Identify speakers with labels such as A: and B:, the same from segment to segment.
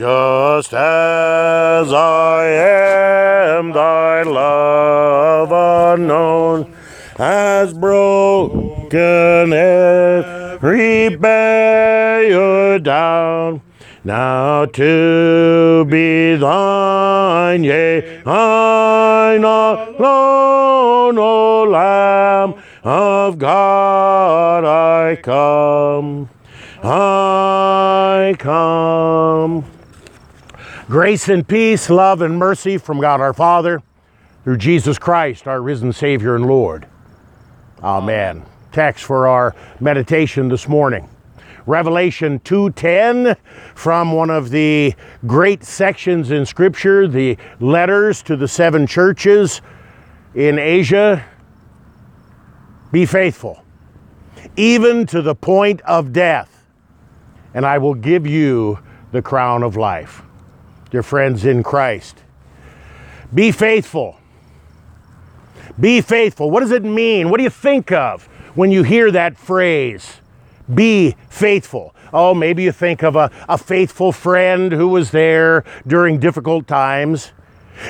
A: Just as I am, thy love unknown has broken every barrier down. Now to be thine, yea, thine alone, O Lamb of God, I come, I come. Grace and peace, love and mercy from God our Father, through Jesus Christ, our risen Savior and Lord. Amen. Text for our meditation this morning. Revelation 2:10 from one of the great sections in scripture, the letters to the seven churches in Asia. Be faithful even to the point of death, and I will give you the crown of life. Dear friends in Christ, be faithful. Be faithful. What does it mean? What do you think of when you hear that phrase? Be faithful. Oh, maybe you think of a, a faithful friend who was there during difficult times.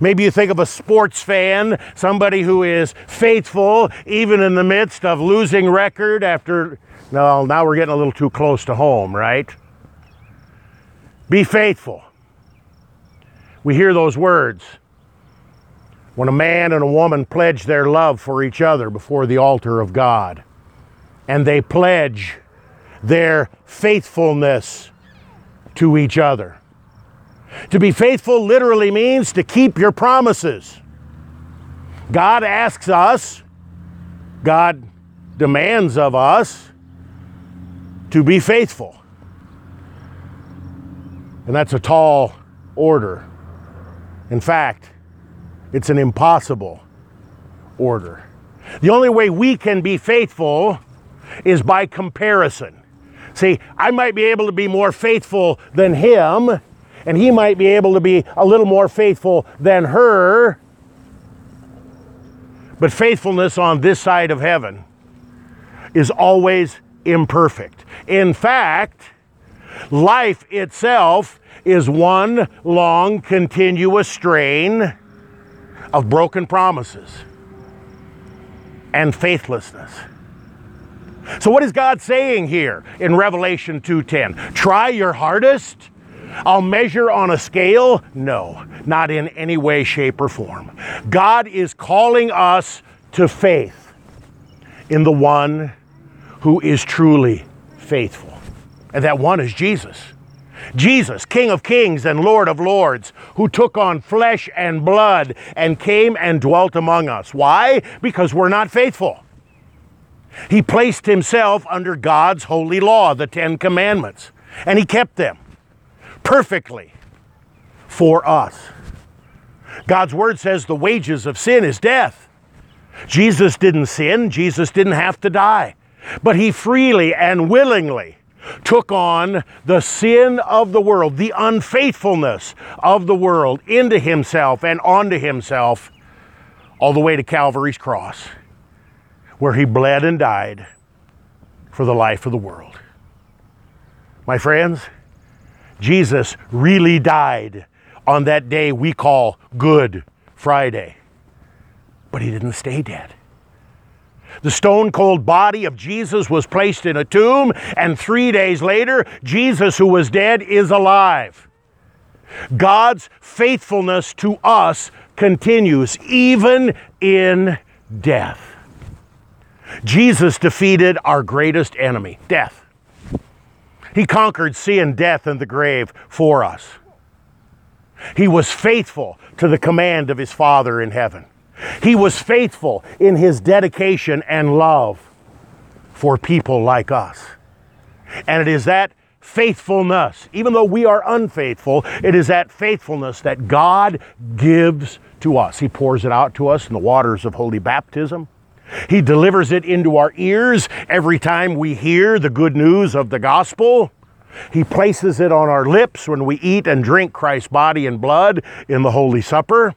A: Maybe you think of a sports fan, somebody who is faithful even in the midst of losing record after. No, now we're getting a little too close to home, right? Be faithful. We hear those words when a man and a woman pledge their love for each other before the altar of God, and they pledge their faithfulness to each other. To be faithful literally means to keep your promises. God asks us, God demands of us to be faithful. And that's a tall order. In fact, it's an impossible order. The only way we can be faithful is by comparison. See, I might be able to be more faithful than him, and he might be able to be a little more faithful than her. But faithfulness on this side of heaven is always imperfect. In fact, life itself is one long, continuous strain of broken promises and faithlessness. So what is God saying here in Revelation 2:10? Try your hardest. I'll measure on a scale? No, not in any way shape or form. God is calling us to faith in the one who is truly faithful. And that one is Jesus. Jesus, King of kings and Lord of lords, who took on flesh and blood and came and dwelt among us. Why? Because we're not faithful. He placed himself under God's holy law, the Ten Commandments, and he kept them perfectly for us. God's word says the wages of sin is death. Jesus didn't sin, Jesus didn't have to die, but he freely and willingly took on the sin of the world, the unfaithfulness of the world into himself and onto himself, all the way to Calvary's cross, where he bled and died for the life of the world. My friends, Jesus really died on that day we call Good Friday, but he didn't stay dead. The stone cold body of Jesus was placed in a tomb, and three days later, Jesus, who was dead, is alive. God's faithfulness to us continues even in death. Jesus defeated our greatest enemy, death. He conquered sin, death, and the grave for us. He was faithful to the command of his Father in heaven. He was faithful in his dedication and love for people like us. And it is that faithfulness, even though we are unfaithful, it is that faithfulness that God gives to us. He pours it out to us in the waters of holy baptism. He delivers it into our ears every time we hear the good news of the gospel. He places it on our lips when we eat and drink Christ's body and blood in the Holy Supper.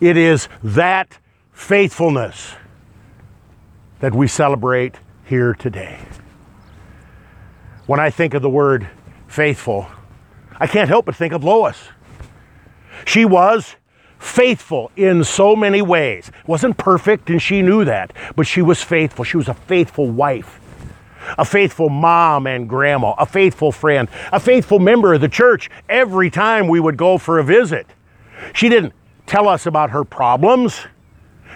A: It is that faithfulness that we celebrate here today. When I think of the word faithful, I can't help but think of Lois. She was faithful in so many ways. Wasn't perfect, and she knew that, but she was faithful. She was a faithful wife, a faithful mom and grandma, a faithful friend, a faithful member of the church every time we would go for a visit. She didn't tell us about her problems.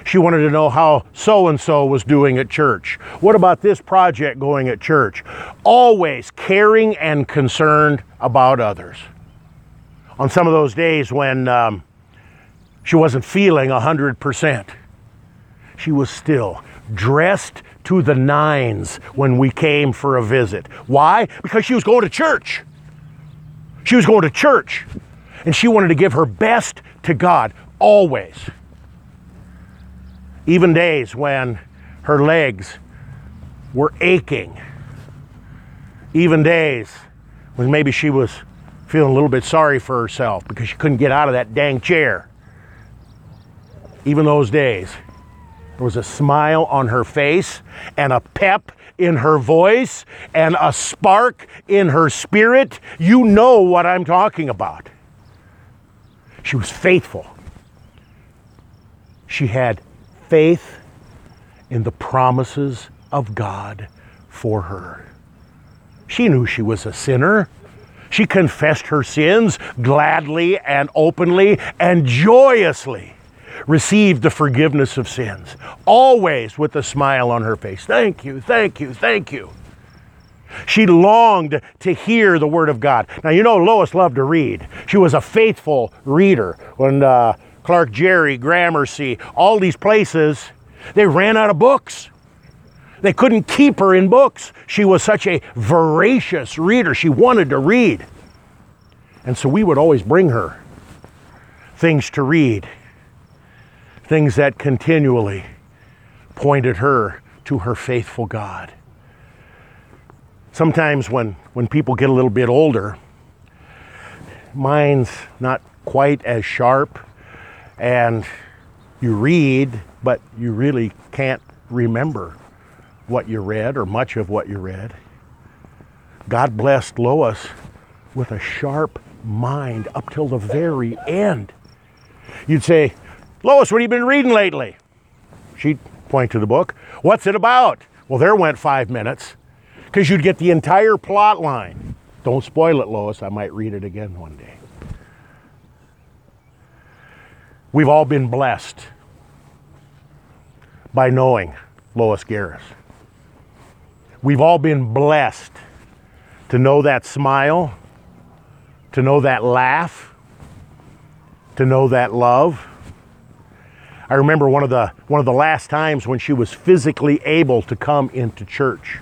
A: She wanted to know how so and so was doing at church. What about this project going at church? Always caring and concerned about others. On some of those days when um, she wasn't feeling 100%, she was still dressed to the nines when we came for a visit. Why? Because she was going to church. She was going to church. And she wanted to give her best to God, always even days when her legs were aching, even days when maybe she was feeling a little bit sorry for herself because she couldn't get out of that dang chair. Even those days, there was a smile on her face and a pep in her voice and a spark in her spirit. You know what I'm talking about. She was faithful. She had faith in the promises of God for her. She knew she was a sinner. She confessed her sins gladly and openly and joyously received the forgiveness of sins, always with a smile on her face. Thank you, thank you, thank you. She longed to hear the Word of God. Now, you know, Lois loved to read. She was a faithful reader. When uh, Clark Jerry, Gramercy, all these places, they ran out of books. They couldn't keep her in books. She was such a voracious reader. She wanted to read. And so we would always bring her things to read, things that continually pointed her to her faithful God. Sometimes when, when people get a little bit older, mind's not quite as sharp and you read, but you really can't remember what you read or much of what you read. God blessed Lois with a sharp mind up till the very end. You'd say, Lois, what have you been reading lately? She'd point to the book. What's it about? Well, there went five minutes because you'd get the entire plot line. Don't spoil it, Lois. I might read it again one day. We've all been blessed by knowing Lois Garris. We've all been blessed to know that smile, to know that laugh, to know that love. I remember one of the one of the last times when she was physically able to come into church.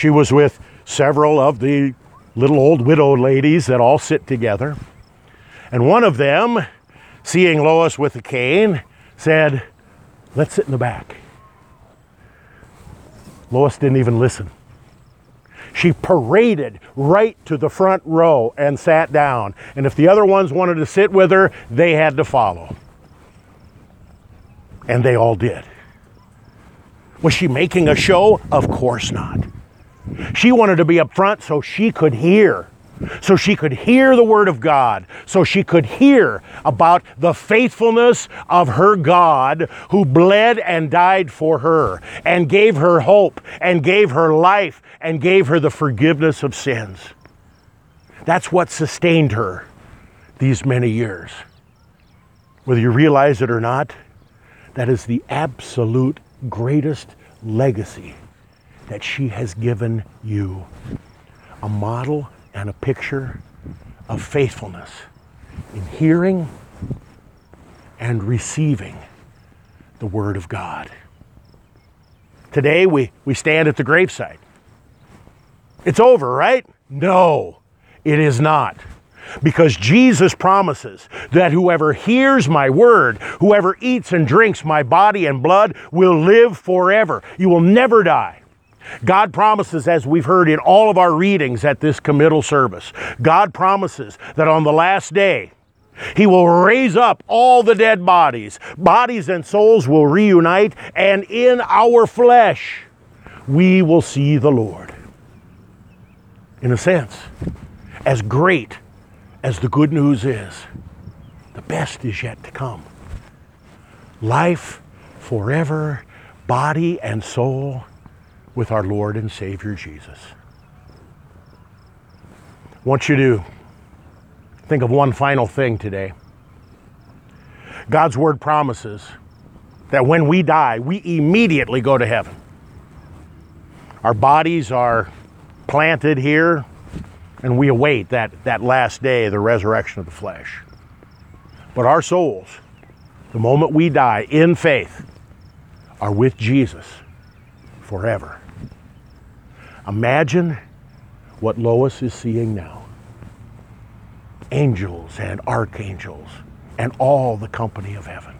A: She was with several of the little old widow ladies that all sit together. And one of them seeing Lois with a cane, said, Let's sit in the back. Lois didn't even listen. She paraded right to the front row and sat down. And if the other ones wanted to sit with her, they had to follow. And they all did. Was she making a show? Of course not. She wanted to be up front so she could hear so she could hear the Word of God, so she could hear about the faithfulness of her God who bled and died for her and gave her hope and gave her life and gave her the forgiveness of sins. That's what sustained her these many years. Whether you realize it or not, that is the absolute greatest legacy that she has given you. A model and a picture of faithfulness in hearing and receiving the Word of God. Today we, we stand at the gravesite. It's over, right? No, it is not. Because Jesus promises that whoever hears my word, whoever eats and drinks my body and blood, will live forever. You will never die. God promises, as we've heard in all of our readings at this committal service, God promises that on the last day, He will raise up all the dead bodies. Bodies and souls will reunite, and in our flesh, we will see the Lord. In a sense, as great as the good news is, the best is yet to come. Life forever, body and soul, with our Lord and Savior Jesus. I want you to think of one final thing today. God's Word promises that when we die, we immediately go to heaven. Our bodies are planted here, and we await that, that last day, the resurrection of the flesh. But our souls, the moment we die in faith, are with Jesus forever. Imagine what Lois is seeing now angels and archangels and all the company of heaven.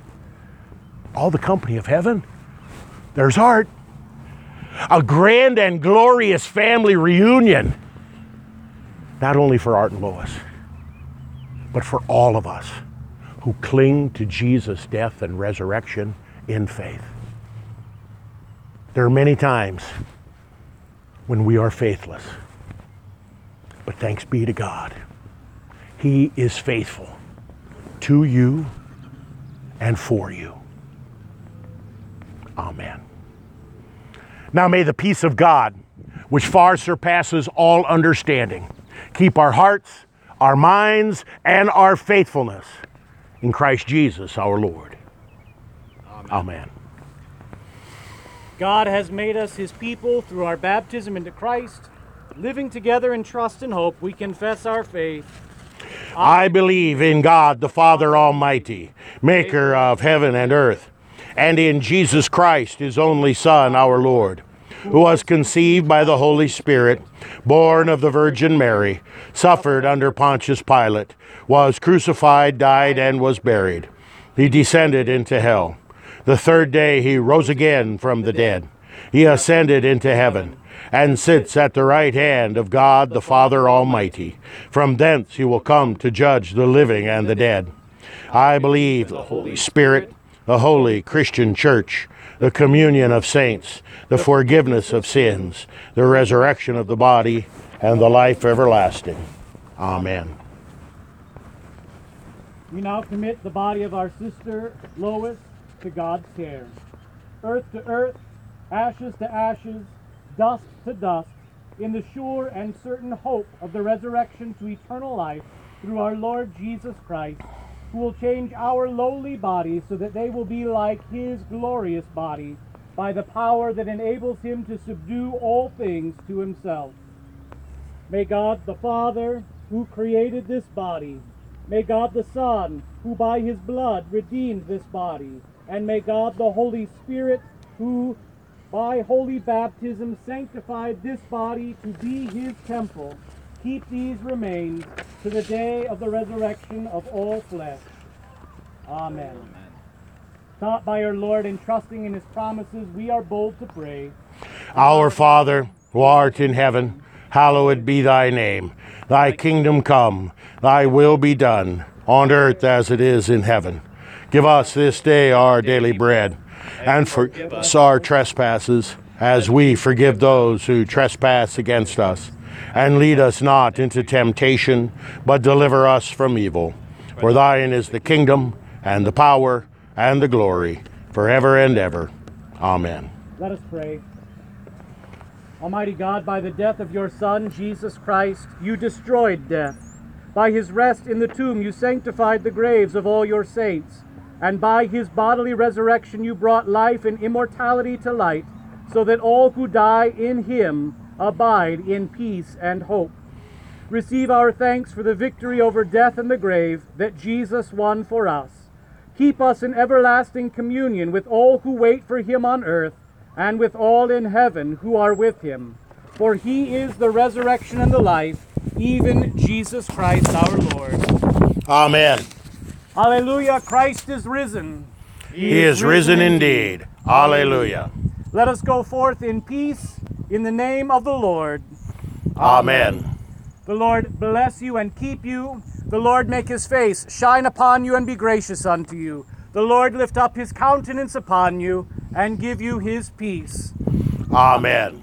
A: All the company of heaven? There's Art. A grand and glorious family reunion. Not only for Art and Lois, but for all of us who cling to Jesus' death and resurrection in faith. There are many times when we are faithless, but thanks be to God. He is faithful to you and for you. Amen. Now may the peace of God, which far surpasses all understanding, keep our hearts, our minds, and our faithfulness in Christ Jesus our Lord. Amen. Amen.
B: God has made us his people through our baptism into Christ. Living together in trust and hope, we confess our faith.
A: I believe in God the Father Almighty, maker of heaven and earth, and in Jesus Christ, his only Son, our Lord, who was conceived by the Holy Spirit, born of the Virgin Mary, suffered under Pontius Pilate, was crucified, died, and was buried. He descended into hell. The third day he rose again from the dead. He ascended into heaven and sits at the right hand of God the Father Almighty. From thence he will come to judge the living and the dead. I believe the Holy Spirit, the holy Christian church, the communion of saints, the forgiveness of sins, the resurrection of the body, and the life everlasting. Amen.
B: We now commit the body of our sister Lois to God's care. Earth to earth, ashes to ashes, dust to dust, in the sure and certain hope of the resurrection to eternal life through our Lord Jesus Christ, who will change our lowly bodies so that they will be like his glorious body by the power that enables him to subdue all things to himself. May God the Father, who created this body, may God the Son, who by his blood redeemed this body, and may God the Holy Spirit, who by holy baptism sanctified this body to be his temple, keep these remains to the day of the resurrection of all flesh. Amen. Amen. Taught by our Lord and trusting in his promises, we are bold to pray.
A: Our Father, who art in heaven, hallowed be thy name. Thy kingdom come, thy will be done, on earth as it is in heaven. Give us this day our daily bread, and forgive us our trespasses, as we forgive those who trespass against us. And lead us not into temptation, but deliver us from evil. For thine is the kingdom, and the power, and the glory, forever and ever. Amen.
B: Let us pray. Almighty God, by the death of your Son, Jesus Christ, you destroyed death. By his rest in the tomb, you sanctified the graves of all your saints and by his bodily resurrection you brought life and immortality to light, so that all who die in him abide in peace and hope. Receive our thanks for the victory over death and the grave that Jesus won for us. Keep us in everlasting communion with all who wait for him on earth, and with all in heaven who are with him. For he is the resurrection and the life, even Jesus Christ our Lord.
A: Amen.
B: Hallelujah, Christ is risen.
A: He, he is, is risen, risen indeed. Hallelujah.
B: Let us go forth in peace in the name of the Lord.
A: Amen.
B: The Lord bless you and keep you. The Lord make his face shine upon you and be gracious unto you. The Lord lift up his countenance upon you and give you his peace.
A: Amen.